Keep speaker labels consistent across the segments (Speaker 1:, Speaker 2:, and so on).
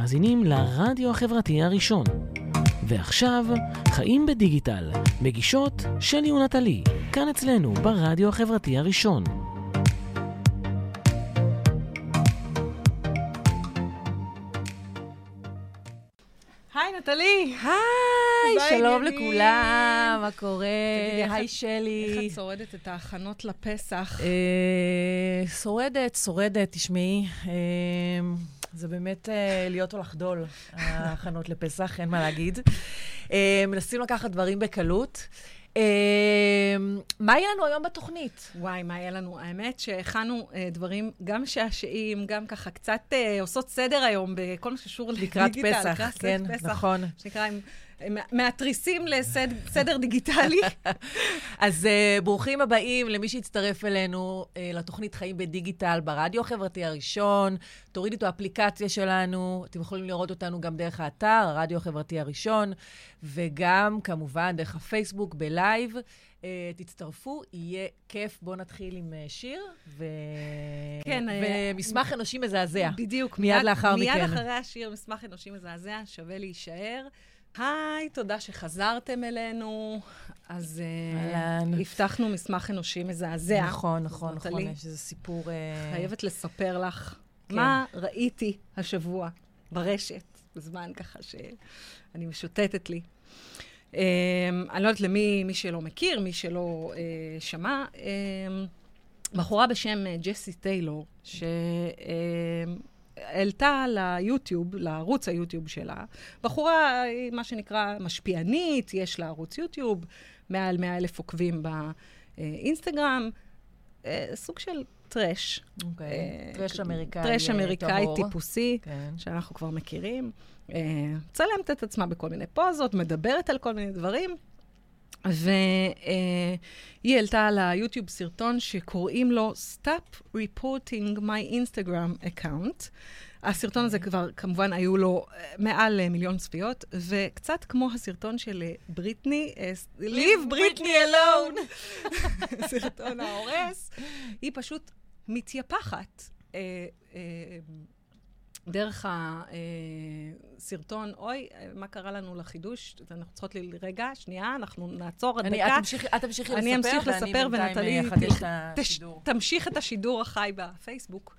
Speaker 1: מאזינים לרדיו החברתי הראשון. ועכשיו, חיים בדיגיטל, מגישות שלי ונטלי, כאן אצלנו ברדיו החברתי הראשון.
Speaker 2: היי, נטלי.
Speaker 3: היי, שלום
Speaker 2: עניינים.
Speaker 3: לכולם, מה קורה?
Speaker 2: תגידי, איך
Speaker 3: היי, שלי.
Speaker 2: איך את שורדת את ההכנות לפסח?
Speaker 3: אה, שורדת, שורדת, תשמעי. אה, זה באמת אה, להיות או לחדול, ההכנות לפסח, אין מה להגיד. אה, מנסים לקחת דברים בקלות. אה, מה יהיה לנו היום בתוכנית?
Speaker 2: וואי, מה היה לנו? האמת שהכנו אה, דברים גם משעשעים, גם ככה קצת אה, עושות סדר היום בכל מה שקשור
Speaker 3: לקראת פסח,
Speaker 2: לקראת
Speaker 3: כן,
Speaker 2: פסח,
Speaker 3: נכון.
Speaker 2: שנקרא, עם- מהתריסים לסדר דיגיטלי.
Speaker 3: אז uh, ברוכים הבאים למי שהצטרף אלינו uh, לתוכנית חיים בדיגיטל ברדיו החברתי הראשון. תורידו את האפליקציה שלנו, אתם יכולים לראות אותנו גם דרך האתר, הרדיו החברתי הראשון, וגם כמובן דרך הפייסבוק בלייב. Uh, תצטרפו, יהיה כיף. בואו נתחיל עם uh, שיר, ו...
Speaker 2: כן,
Speaker 3: ומסמך אנושי מזעזע.
Speaker 2: בדיוק.
Speaker 3: מיד לאחר
Speaker 2: מיד
Speaker 3: מכן.
Speaker 2: אחרי השיר, מסמך אנושי מזעזע, שווה להישאר. היי, תודה שחזרתם אלינו. אז אה,
Speaker 3: אהלן.
Speaker 2: הבטחנו מסמך אנושי מזעזע.
Speaker 3: נכון, נכון. נכון, יש איזה סיפור... uh,
Speaker 2: חייבת לספר לך
Speaker 3: כן.
Speaker 2: מה ראיתי השבוע ברשת, בזמן ככה שאני משוטטת לי. Um, אני לא יודעת למי מי שלא מכיר, מי שלא uh, שמע, um, בחורה בשם אה, ג'סי טיילור, שהעלתה ליוטיוב, לערוץ היוטיוב שלה, בחורה, מה שנקרא משפיענית, יש לה ערוץ יוטיוב, מעל 100 אלף עוקבים באינסטגרם, אה, סוג של טרש.
Speaker 3: אוקיי,
Speaker 2: אה,
Speaker 3: טרש אמריקאי
Speaker 2: טרש
Speaker 3: אה,
Speaker 2: אמריקאי. טיפוסי,
Speaker 3: כן.
Speaker 2: שאנחנו כבר מכירים. מצלמת את עצמה בכל מיני פוזות, מדברת על כל מיני דברים. והיא העלתה ליוטיוב סרטון שקוראים לו Stop Reporting My Instagram Account. הסרטון הזה כבר, כמובן, היו לו אה, מעל אה, מיליון צפיות, וקצת כמו הסרטון של אה, בריטני, Leave Britney alone, סרטון ההורס, היא פשוט מתייפחת. אה, אה, דרך הסרטון, אוי, אה, מה קרה לנו לחידוש? אנחנו צריכות ל... רגע, שנייה, אנחנו נעצור עד דקה.
Speaker 3: את תמשיכי- לספר,
Speaker 2: אני אמשיך לספר, ונטלי
Speaker 3: אה.
Speaker 2: תמשיך את השידור החי בפייסבוק.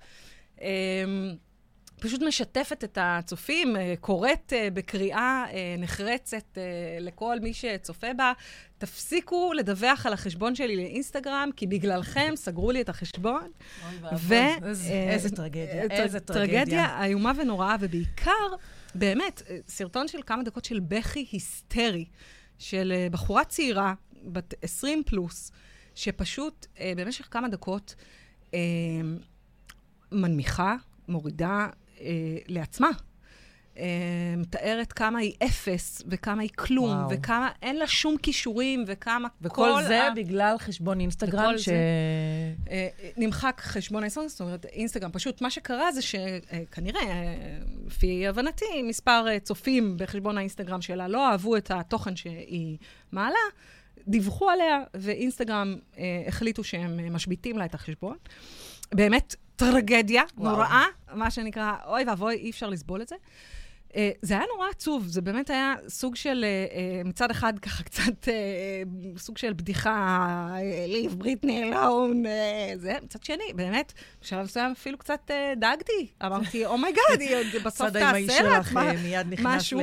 Speaker 2: פשוט משתפת את הצופים, אה, קוראת אה, בקריאה אה, נחרצת לכל מי שצופה בה, תפסיקו לדווח על החשבון שלי לאינסטגרם, כי בגללכם סגרו לי את החשבון. ו...
Speaker 3: איזה- איזה טרגדיה, איזה
Speaker 2: טרגדיה
Speaker 3: טרגדיה.
Speaker 2: איומה ונוראה, ובעיקר, באמת, סרטון של כמה דקות של בכי היסטרי, של בחורה צעירה, בת 20 פלוס, שפשוט במשך כמה דקות מנמיכה, מורידה לעצמה. אה, מתארת כמה היא אפס, וכמה היא כלום,
Speaker 3: וואו.
Speaker 2: וכמה אין לה שום כישורים, וכמה
Speaker 3: וכל זה
Speaker 2: ה-
Speaker 3: בגלל חשבון אינסטגרם,
Speaker 2: וכל
Speaker 3: ש...
Speaker 2: זה. אה, נמחק חשבון האינסטגרם, זאת אומרת, אינסטגרם, פשוט מה שקרה זה שכנראה, אה, לפי הבנתי, מספר אה, צופים בחשבון האינסטגרם שלה לא אהבו את התוכן שהיא מעלה, דיווחו עליה, ואינסטגרם אה, החליטו שהם אה, משביתים לה את החשבון. באמת טרגדיה
Speaker 3: וואו.
Speaker 2: נוראה, מה שנקרא, אוי ואבוי, אי אפשר לסבול את זה. אה, זה היה נורא עצוב, זה באמת היה סוג של, אה, מצד אחד ככה קצת, אה, סוג של בדיחה, leave Britney alone, זה, מצד שני, באמת, בשלב מסוים אפילו קצת דאגתי. אמרתי, oh my God, היא עוד בסוף
Speaker 3: האמאי
Speaker 2: תעשה לה
Speaker 3: שלך
Speaker 2: מה-
Speaker 3: אה, מיד נכנס
Speaker 2: משהו.
Speaker 3: ל...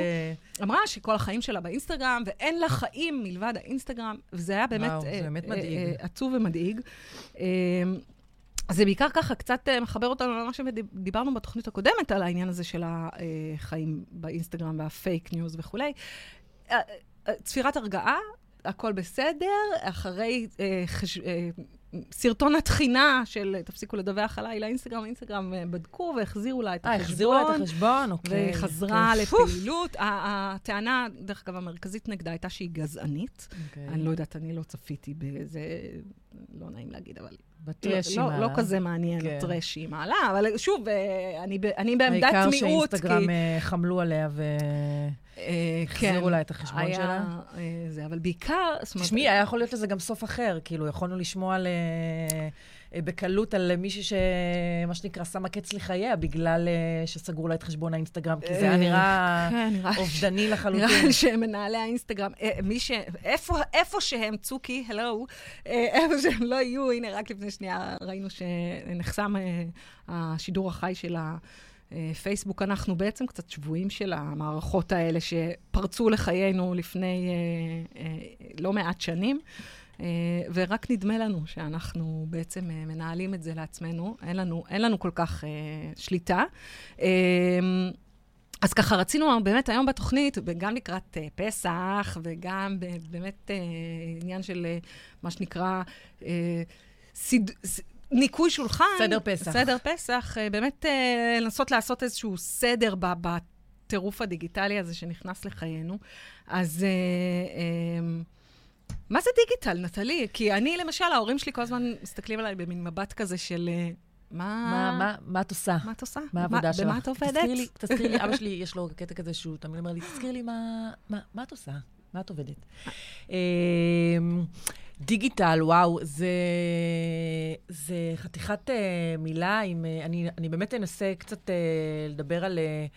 Speaker 2: אמרה שכל החיים שלה באינסטגרם, ואין לה חיים מלבד האינסטגרם, וזה היה באמת,
Speaker 3: וואו,
Speaker 2: אה,
Speaker 3: באמת מדאיג.
Speaker 2: אה, עצוב ומדאיג. אז זה בעיקר ככה קצת אה, מחבר אותנו למה שדיברנו בתוכנית הקודמת, על העניין הזה של החיים באינסטגרם והפייק ניוז וכולי. אה, אה, צפירת הרגעה, הכל בסדר, אחרי אה, חש... אה, סרטון התחינה של תפסיקו לדווח עליי לאינסטגרם, אינסטגרם אה, בדקו והחזירו לה את
Speaker 3: אה,
Speaker 2: החשבון.
Speaker 3: החזירו לה את החשבון? אוקיי.
Speaker 2: והיא חזרה
Speaker 3: כן.
Speaker 2: לפעילות. הטענה, דרך אגב, המרכזית נגדה הייתה שהיא גזענית.
Speaker 3: אוקיי.
Speaker 2: אני לא יודעת, אני לא צפיתי בזה, לא נעים להגיד, אבל...
Speaker 3: בטרש היא
Speaker 2: לא,
Speaker 3: מעלה.
Speaker 2: לא כזה מעניין
Speaker 3: כן.
Speaker 2: הטרש שהיא מעלה, אבל שוב, אה, אני, בעמדת
Speaker 3: העיקר
Speaker 2: מיעוט.
Speaker 3: שאינסטגרם
Speaker 2: כי-
Speaker 3: אה, חמלו עליה והחזירו
Speaker 2: כן,
Speaker 3: לה את החשבון שלה.
Speaker 2: אה, זה, אבל בעיקר,
Speaker 3: תשמעי, היה יכול להיות לזה גם סוף אחר. כאילו, יכולנו לשמוע על אה, אה, בקלות על מישהי שמה שנקרא שמה קץ לחייה בגלל אה, שסגרו לה את חשבון האינסטגרם, כי זה היה נראה
Speaker 2: כן, נראה
Speaker 3: אובדני לחלוטין.
Speaker 2: נראה לי שמנהלי האינסטגרם, אה, מי ש... איפה, שהם, צוקי, הלו, אה, איפה שהם לא יהיו, הנה, רק לפני שנייה ראינו שנחסם אה, השידור החי של הפייסבוק. אנחנו בעצם קצת שבויים של המערכות האלה שפרצו לחיינו לפני אה, אה, לא מעט שנים. אה, ורק נדמה לנו שאנחנו בעצם אה, מנהלים את זה לעצמנו, אין לנו, אין לנו כל כך אה, שליטה. אה, אז ככה רצינו באמת היום בתוכנית, גם לקראת uh, פסח, וגם ב- באמת uh, עניין של uh, מה שנקרא uh, סיד... ניקוי שולחן.
Speaker 3: סדר פסח.
Speaker 2: סדר פסח, uh, באמת uh, לנסות לעשות איזשהו סדר בטירוף הדיגיטלי הזה שנכנס לחיינו. אז... Uh, um, מה זה דיגיטל, נטלי? כי אני, למשל, ההורים שלי כל הזמן מסתכלים עליי במין מבט כזה של... uh, מה...
Speaker 3: מה, מה, מה את עושה?
Speaker 2: מה את עושה?
Speaker 3: מה העבודה שלך?
Speaker 2: במה את עובדת?
Speaker 3: תזכיר לי, אבא שלי, יש לו קטע כזה שהוא תמיד אומר לי, תזכיר לי מה, מה, מה את עושה? מה את עובדת? אמ, דיגיטל, וואו, זה, זה חתיכת uh, מילה עם... Uh, אני, אני באמת אנסה קצת uh, לדבר על uh,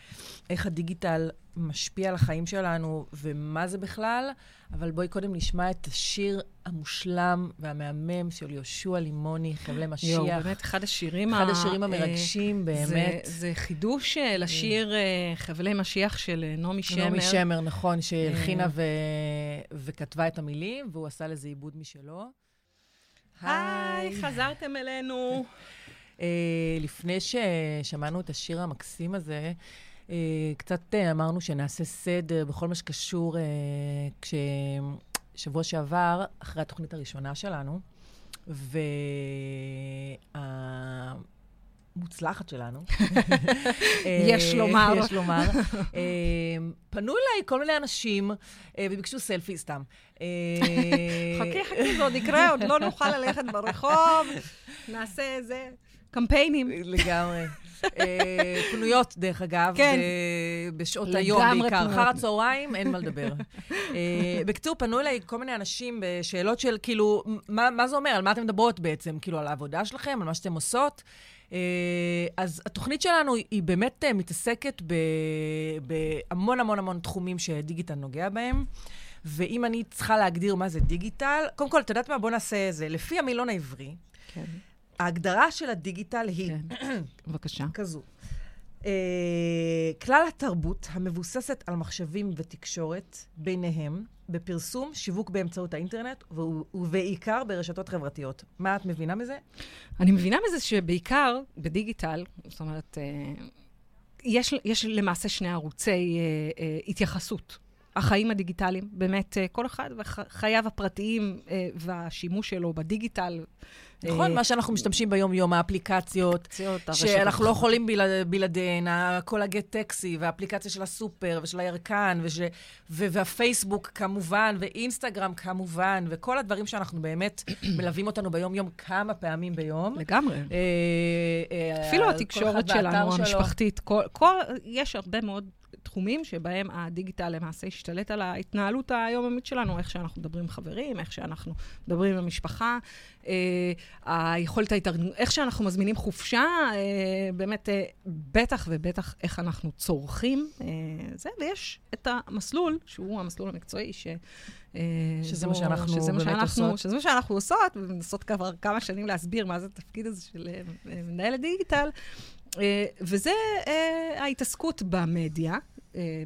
Speaker 3: איך הדיגיטל משפיע על החיים שלנו ומה זה בכלל, אבל בואי קודם נשמע את השיר המושלם והמהמם של יהושע לימוני, חבלי משיח.
Speaker 2: יואו, באמת אחד השירים
Speaker 3: אחד
Speaker 2: ה-
Speaker 3: השירים
Speaker 2: אה,
Speaker 3: המרגשים, באמת.
Speaker 2: זה, זה חידוש אה, לשיר אה, חבלי משיח של אה, נעמי שמר.
Speaker 3: נעמי שמר, נכון, שהלחינה ו... וכתבה את המילים, והוא עשה לזה עיבוד משלו.
Speaker 2: היי, חזרתם אלינו.
Speaker 3: אה, לפני ששמענו את השיר המקסים הזה, אה, קצת אה, אמרנו שנעשה סדר בכל מה שקשור, אה, כששבוע שעבר, אחרי התוכנית הראשונה שלנו, והמוצלחת שלנו, אה,
Speaker 2: יש לומר.
Speaker 3: יש לומר, אה, פנו אליי כל מיני אנשים אה, וביקשו סלפי סתם. אה,
Speaker 2: חכי, חכי, זה עוד יקרה, עוד לא נוכל ללכת ברחוב, נעשה איזה קמפיינים.
Speaker 3: לגמרי. אה, פנויות, דרך אגב,
Speaker 2: כן.
Speaker 3: בשעות היום
Speaker 2: לגמרי
Speaker 3: בעיקר.
Speaker 2: פנויות.
Speaker 3: אחר הצהריים, אין מה לדבר. אה, בקיצור, פנו אליי כל מיני אנשים בשאלות של, כאילו, מה, מה זה אומר? על מה אתן מדברות בעצם? כאילו, על העבודה שלכם? על מה שאתן עושות? אה, אז התוכנית שלנו היא באמת מתעסקת בהמון המון המון תחומים שדיגיטל נוגע בהם. ואם אני צריכה להגדיר מה זה דיגיטל, קודם כל, את יודעת מה? בואו נעשה את זה. לפי המילון העברי,
Speaker 2: כן,
Speaker 3: ההגדרה של הדיגיטל היא
Speaker 2: כן. בבקשה.
Speaker 3: כזו. אה, כלל התרבות המבוססת על מחשבים ותקשורת ביניהם, בפרסום, שיווק באמצעות האינטרנט, ובעיקר ברשתות חברתיות. מה את מבינה מזה?
Speaker 2: אני מבינה מזה שבעיקר בדיגיטל, זאת אומרת, אה, יש, יש למעשה שני ערוצי אה, אה, התייחסות. החיים הדיגיטליים, באמת, אה, כל אחד וחייו הפרטיים אה, והשימוש שלו בדיגיטל.
Speaker 3: נכון,
Speaker 2: אה,
Speaker 3: מה שאנחנו משתמשים ביום-יום, האפליקציות,
Speaker 2: אפליקציות,
Speaker 3: שאנחנו לא. יכולים בלעד- בלעדיהן, כל הגט טקסי, והאפליקציה של הסופר, ושל הירקן, והפייסבוק כמובן, ואינסטגרם כמובן, וכל הדברים שאנחנו באמת מלווים אותנו ביום-יום כמה פעמים ביום.
Speaker 2: לגמרי.
Speaker 3: אה, אה,
Speaker 2: אפילו התקשורת שלנו. המשפחתית, יש הרבה מאוד תחומים שבהם הדיגיטל למעשה השתלט על ההתנהלות היומיומית שלנו, איך שאנחנו מדברים עם חברים, איך שאנחנו מדברים עם המשפחה, אה, היכולת ההתארגנות, איך שאנחנו מזמינים חופשה, אה, באמת, אה, בטח ובטח איך אנחנו צורכים אה, זה, ויש את המסלול, שהוא המסלול המקצועי, ש... אה,
Speaker 3: שזה
Speaker 2: זו-
Speaker 3: מה שאנחנו
Speaker 2: שזה מה
Speaker 3: באמת
Speaker 2: שאנחנו-
Speaker 3: עושות.
Speaker 2: שזה מה שאנחנו עושות, ומנסות כבר כמה שנים להסביר מה זה התפקיד הזה של אה, מנהלת דיגיטל. אה, וזה אה, ההתעסקות במדיה, אה,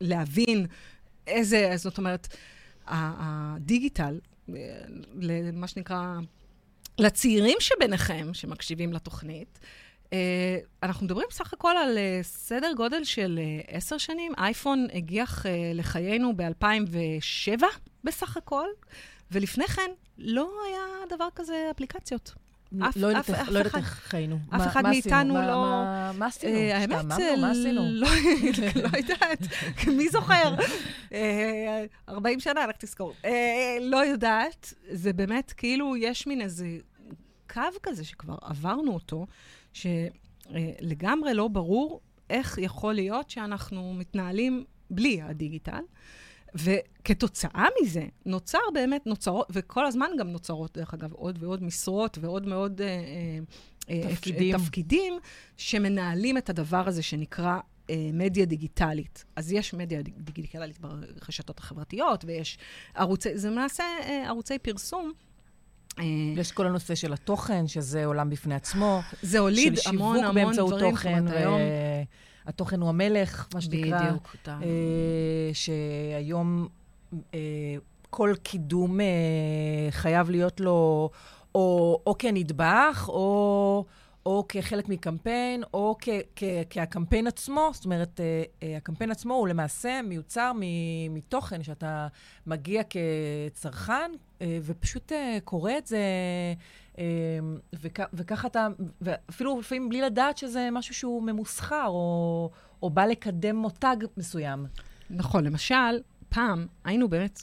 Speaker 2: להבין איזה, זאת אומרת, הדיגיטל, למה שנקרא, לצעירים שביניכם שמקשיבים לתוכנית, אנחנו מדברים בסך הכל על סדר גודל של עשר שנים. אייפון הגיח לחיינו ב-2007 בסך הכל, ולפני כן לא היה דבר כזה אפליקציות. אף-
Speaker 3: לא יודעת איך- לא יודעת איך חיינו.
Speaker 2: אף אחד? מאיתנו לא-
Speaker 3: מה- עשינו?
Speaker 2: אה, האמת,
Speaker 3: השתעממנו? מה עשינו?
Speaker 2: לא לא יודעת, מי זוכר? אה, 40 שנה, לך תזכור. אה, לא יודעת, זה באמת כאילו יש מין איזה קו כזה שכבר עברנו אותו, שלגמרי לא ברור איך יכול להיות שאנחנו מתנהלים בלי הדיגיטל. וכתוצאה מזה נוצר באמת, נוצרות, וכל הזמן גם נוצרות, דרך אגב, עוד ועוד משרות ועוד מאוד אה, אה,
Speaker 3: תפקידים.
Speaker 2: תפקידים שמנהלים את הדבר הזה שנקרא אה, מדיה דיגיטלית. אז יש מדיה דיג- דיגיטלית ברשתות החברתיות, ויש ערוצי, זה למעשה אה, ערוצי פרסום. אה,
Speaker 3: יש כל הנושא של התוכן, שזה עולם בפני עצמו.
Speaker 2: זה הוליד
Speaker 3: של
Speaker 2: המון
Speaker 3: שיווק
Speaker 2: המון
Speaker 3: באמצעות
Speaker 2: דברים.
Speaker 3: תוכן,
Speaker 2: זאת אומרת, היום...
Speaker 3: והתוכן הוא המלך, מה שנקרא.
Speaker 2: בדיוק.
Speaker 3: אה, שהיום אה, כל קידום אה, חייב להיות לו או, או כנדבך, או, או כחלק מקמפיין, או כ, כ, כהקמפיין עצמו. זאת אומרת, אה, אה, הקמפיין עצמו הוא למעשה מיוצר מ- מתוכן, שאתה מגיע כצרכן, אה, ופשוט אה, קורא את זה. אה, וכ, וככה אתה, ואפילו לפעמים בלי לדעת שזה משהו שהוא ממוסחר, או, או בא לקדם מותג מסוים.
Speaker 2: נכון, למשל, פעם היינו באמת,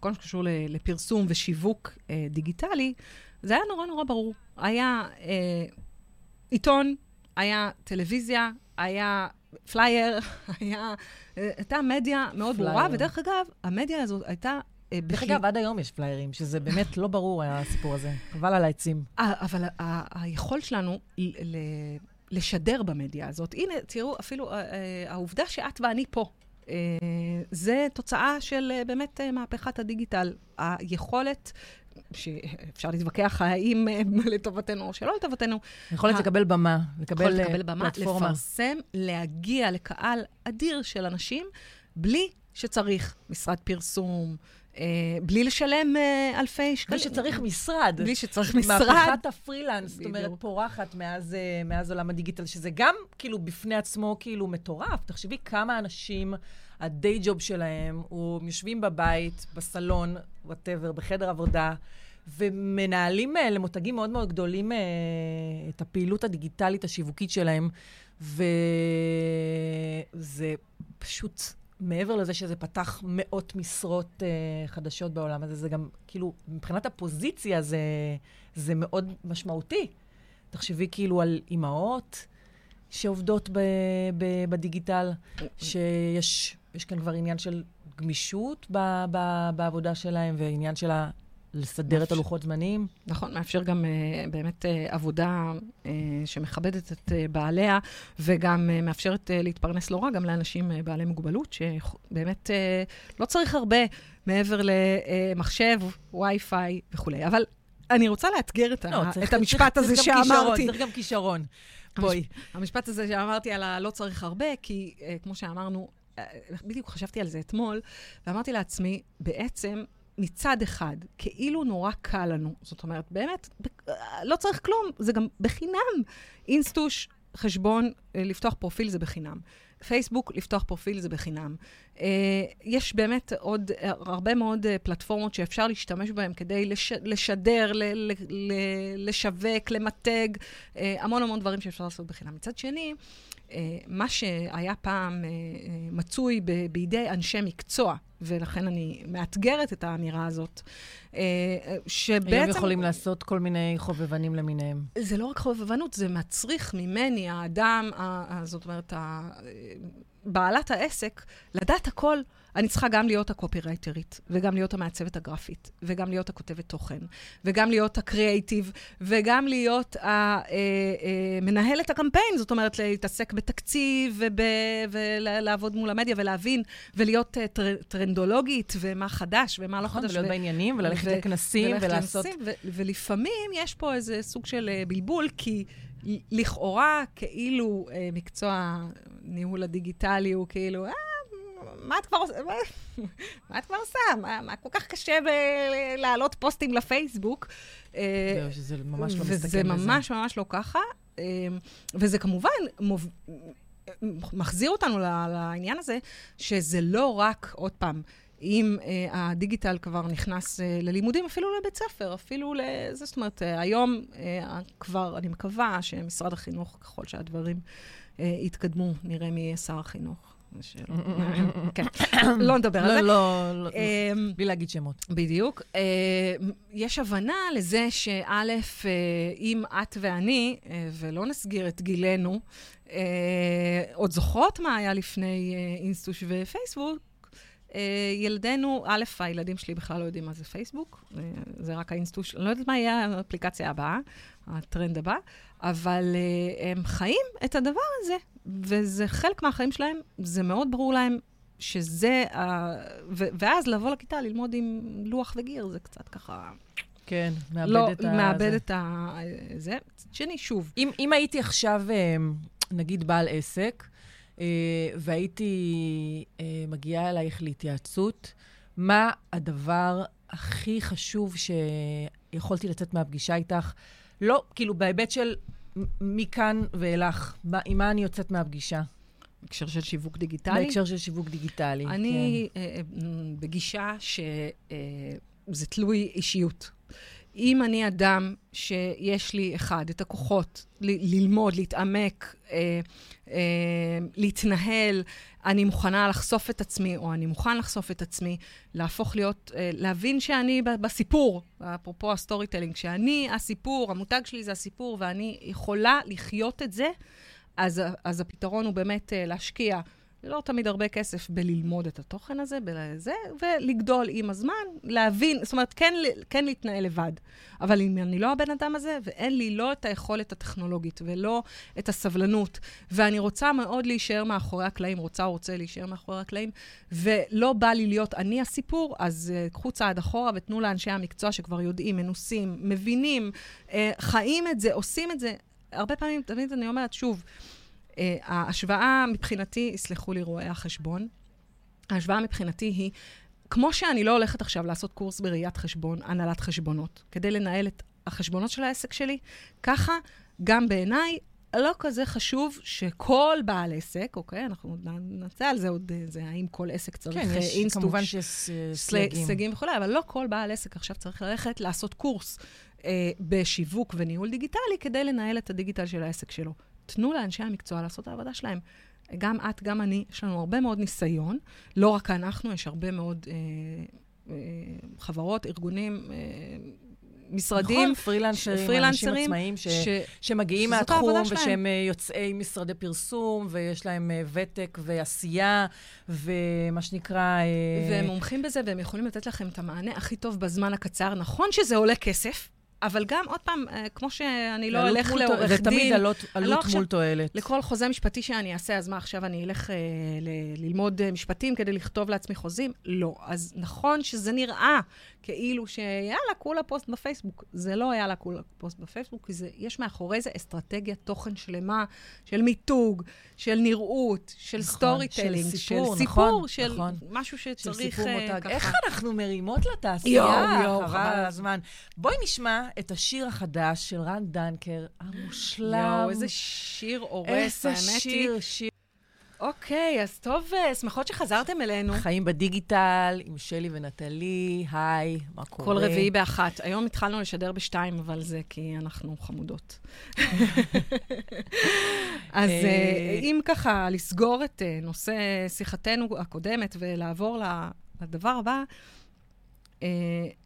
Speaker 2: כל מה שקשור לפרסום ושיווק אה, דיגיטלי, זה היה נורא נורא ברור. היה אה, עיתון, היה טלוויזיה, היה פלייר, היה... אה, הייתה מדיה מאוד
Speaker 3: פלייר.
Speaker 2: ברורה, ודרך אגב, המדיה הזאת הייתה... אה,
Speaker 3: דרך אגב, עד היום יש פליירים, שזה באמת לא ברור, הסיפור הזה. חבל על העצים.
Speaker 2: אה, אבל היכולת שלנו לשדר במדיה הזאת, הנה, תראו, אפילו אה, העובדה שאת ואני פה, זה תוצאה של באמת מהפכת הדיגיטל. היכולת, שאפשר להתווכח האם לטובתנו או שלא לטובתנו,
Speaker 3: יכולת
Speaker 2: ה-
Speaker 3: לקבל במה,
Speaker 2: יכול
Speaker 3: לקבל
Speaker 2: לקבל
Speaker 3: אה,
Speaker 2: במה,
Speaker 3: פלטפורמה.
Speaker 2: לפרסם, להגיע לקהל אדיר של אנשים, בלי שצריך משרד פרסום, בלי לשלם אה, אלפי שקלים.
Speaker 3: בלי שצריך משרד.
Speaker 2: בלי שצריך משרד.
Speaker 3: מהפכת הפרילנס, זאת אומרת. פורחת מאז, אה, מאז עולם הדיגיטל, שזה גם כאילו בפני עצמו כאילו מטורף. תחשבי כמה אנשים, ה day job שלהם, הוא הם יושבים בבית, בסלון, whatever, בחדר עבודה, ומנהלים אה, למותגים מאוד מאוד גדולים אה, את הפעילות הדיגיטלית השיווקית שלהם, וזה פשוט... מעבר לזה שזה פתח מאות משרות uh, חדשות בעולם הזה, זה גם, כאילו, מבחינת הפוזיציה זה, זה מאוד משמעותי. תחשבי כאילו על אימהות שעובדות ב, ב, בדיגיטל, שיש יש כאן כבר עניין של גמישות ב, ב, בעבודה שלהם, ועניין של לסדר את הלוחות זמנים.
Speaker 2: נכון, מאפשר גם uh, באמת uh, עבודה uh, שמכבדת את uh, בעליה, וגם uh, מאפשרת uh, להתפרנס לא רע גם לאנשים uh, בעלי מוגבלות, שבאמת uh, לא צריך הרבה מעבר למחשב, וי-פיי וכולי. אבל אני רוצה לאתגר את, ה-
Speaker 3: לא, צריך-
Speaker 2: את המשפט
Speaker 3: צריך-
Speaker 2: הזה
Speaker 3: צריך גם כישרון,
Speaker 2: שאמרתי.
Speaker 3: צריך גם כישרון. בואי.
Speaker 2: המשפט הזה שאמרתי על הלא צריך הרבה, כי uh, כמו שאמרנו, בדיוק חשבתי על זה אתמול, ואמרתי לעצמי, בעצם, מצד אחד, כאילו נורא קל לנו, זאת אומרת, באמת, לא צריך כלום, זה גם בחינם. אינסטוש, חשבון, אה, לפתוח פרופיל זה בחינם. פייסבוק, לפתוח פרופיל זה בחינם. אה, יש באמת עוד אה, הרבה מאוד פלטפורמות שאפשר להשתמש בהן כדי לש, לשדר, ל, ל, ל, לשווק, למתג, המון המון דברים שאפשר לעשות בחינם. מצד שני, מה שהיה פעם אה, אה, מצוי בידי אנשי מקצוע, ולכן אני מאתגרת את האמירה הזאת, אה, אה, שבעצם...
Speaker 3: היום יכולים לעשות כל מיני חובבנים למיניהם.
Speaker 2: זה לא רק חובבנות, זה מצריך ממני, האדם, זאת אומרת, בעלת העסק, לדעת הכל. אני צריכה גם להיות הקופירייטרית, וגם להיות המעצבת הגרפית, וגם להיות הכותבת תוכן, וגם להיות הקריאייטיב, וגם להיות מנהלת הקמפיין, זאת אומרת, להתעסק בתקציב, וב- ולעבוד מול המדיה, ולהבין, ולהיות אה, טר- טרנדולוגית, ומה חדש, ומה לא
Speaker 3: נכון,
Speaker 2: חדש.
Speaker 3: ולהיות
Speaker 2: ו-
Speaker 3: בעניינים, וללכת
Speaker 2: ו-
Speaker 3: לכנסים, ולעשות...
Speaker 2: ו- ולפעמים יש פה איזה סוג של אה, בלבול, כי לכאורה, כאילו אה, מקצוע ניהול הדיגיטלי הוא כאילו, אה, מה את כבר עושה? מה, את כבר עושה? מה, מה כל כך קשה ב- להעלות פוסטים לפייסבוק? אה,
Speaker 3: זהו, שזה ממש לא מסתכל בזה.
Speaker 2: וזה ממש ממש לא ככה. אה, וזה כמובן מוב... מחזיר אותנו ל- לעניין הזה, שזה לא רק, עוד פעם, אם אה, הדיגיטל כבר נכנס אה, ללימודים, אפילו לבית ספר, אפילו לזה, זאת אומרת, אה, היום אה, כבר, אני מקווה שמשרד החינוך, ככל שהדברים אה, יתקדמו, נראה מי יהיה שר החינוך. שלא- כן, לא נדבר על זה.
Speaker 3: לא, לא, לא,
Speaker 2: אמ,
Speaker 3: בלי להגיד שמות.
Speaker 2: בדיוק. אה, יש הבנה לזה שא', אה, אם את ואני, אה, ולא נסגיר את גילנו, אה, עוד זוכרות מה היה לפני אה, אינסטוש ופייסבוק, אה, ילדינו, א', הילדים שלי בכלל לא יודעים מה זה פייסבוק, אה, זה רק האינסטוש, אני לא יודעת מה יהיה האפליקציה הבאה, הטרנד הבא, אבל אה, הם חיים את הדבר הזה, וזה חלק מהחיים שלהם, זה מאוד ברור להם שזה, ה... ו- ואז לבוא לכיתה ללמוד עם לוח וגיר, זה קצת ככה...
Speaker 3: כן, מאבד
Speaker 2: לא,
Speaker 3: את ה...
Speaker 2: מאבד
Speaker 3: זה.
Speaker 2: את ה... זה. שני, שוב,
Speaker 3: אם, אם הייתי עכשיו, אה, נגיד, בעל עסק, אה, והייתי אה, מגיעה אלייך להתייעצות, מה הדבר הכי חשוב שיכולתי לצאת מהפגישה איתך? לא, כאילו, בהיבט של מכאן ואילך, מה, עם מה אני יוצאת מהפגישה?
Speaker 2: בהקשר של שיווק דיגיטלי.
Speaker 3: בהקשר של שיווק דיגיטלי.
Speaker 2: אני אה, אה, בגישה שזה תלוי אישיות. אם אני אדם שיש לי, אחד, את הכוחות ל- ללמוד, להתעמק, אה, אה, להתנהל, אני מוכנה לחשוף את עצמי, או אני מוכן לחשוף את עצמי, להפוך להיות, אה, להבין שאני בסיפור, אפרופו ה storytelling, שאני הסיפור, המותג שלי זה הסיפור, ואני יכולה לחיות את זה, אז, אז הפתרון הוא באמת אה, להשקיע. לא תמיד הרבה כסף בללמוד את התוכן הזה, בזה, ולגדול עם הזמן, להבין, זאת אומרת, כן, כן להתנהל לבד. אבל אם אני לא הבן אדם הזה, ואין לי לא את היכולת הטכנולוגית ולא את הסבלנות, ואני רוצה מאוד להישאר מאחורי הקלעים, רוצה או רוצה להישאר מאחורי הקלעים, ולא בא לי להיות אני הסיפור, אז uh, קחו צעד אחורה ותנו לאנשי המקצוע שכבר יודעים, מנוסים, מבינים, uh, חיים את זה, עושים את זה. הרבה פעמים, תמיד אני אומרת, שוב, ההשוואה מבחינתי, יסלחו לי רואי החשבון, ההשוואה מבחינתי היא, כמו שאני לא הולכת עכשיו לעשות קורס בראיית חשבון, הנהלת חשבונות, כדי לנהל את החשבונות של העסק שלי, ככה גם בעיניי לא כזה חשוב שכל בעל עסק, אוקיי, אנחנו נצא על זה עוד, אה, זה האם כל עסק צריך
Speaker 3: כן,
Speaker 2: אה,
Speaker 3: יש,
Speaker 2: אינסטוש,
Speaker 3: כמובן שיש אה, סייגים.
Speaker 2: סייגים וכולי, אבל לא כל בעל עסק עכשיו צריך ללכת לעשות קורס אה, בשיווק וניהול דיגיטלי כדי לנהל את הדיגיטל של העסק שלו. תנו לאנשי המקצוע לעשות את העבודה שלהם. גם את, גם אני, יש לנו הרבה מאוד ניסיון. לא רק אנחנו, יש הרבה מאוד אה, אה, חברות, ארגונים, אה, משרדים.
Speaker 3: נכון, פרילנסרים,
Speaker 2: פרילנסרים,
Speaker 3: אנשים עצמאיים ש...
Speaker 2: ש...
Speaker 3: שמגיעים מהתחום. ושהם אה, יוצאי משרדי פרסום, ויש להם אה, ותק ועשייה, ומה שנקרא... אה,
Speaker 2: והם מומחים בזה, והם יכולים לתת לכם את המענה הכי טוב בזמן הקצר. נכון שזה עולה כסף, אבל גם, עוד פעם, אה, כמו שאני לא אלך לעורך. דין...
Speaker 3: זה תמיד עלות,
Speaker 2: לא
Speaker 3: עלות
Speaker 2: עכשיו-
Speaker 3: מול תועלת.
Speaker 2: לכל חוזה משפטי שאני אעשה, אז מה, עכשיו אני אלך אה, ל- ללמוד אה, משפטים כדי לכתוב לעצמי חוזים? לא. אז נכון שזה נראה כאילו שיאללה, כולה פוסט בפייסבוק. זה לא יאללה, כולה פוסט בפייסבוק, כי זה, יש מאחורי זה אסטרטגיית תוכן שלמה של מיתוג, של נראות, של
Speaker 3: נכון,
Speaker 2: story
Speaker 3: של
Speaker 2: telling,
Speaker 3: סיפור,
Speaker 2: של
Speaker 3: נכון,
Speaker 2: סיפור, של
Speaker 3: נכון.
Speaker 2: משהו
Speaker 3: של
Speaker 2: שצריך
Speaker 3: סיפור
Speaker 2: אה,
Speaker 3: מותג.
Speaker 2: ככה.
Speaker 3: איך אנחנו מרימות לתעשייה?
Speaker 2: יואו, יואו,
Speaker 3: חבל. על הזמן. בואי נשמע את השיר החדש של רן דנקר, המושלם.
Speaker 2: יואו, איזה שיר הורס,
Speaker 3: איזה
Speaker 2: האמת היא.
Speaker 3: שיר, שיר.
Speaker 2: אוקיי, אז טוב, אה, שמחות שחזרתם אלינו.
Speaker 3: חיים בדיגיטל, עם שלי ונטלי, היי, מה קורה?
Speaker 2: כל רביעי באחת. היום התחלנו לשדר בשתיים, אבל זה כי אנחנו חמודות. אז
Speaker 3: אה,
Speaker 2: אה, אם ככה, לסגור את נושא שיחתנו הקודמת ולעבור לדבר הבא,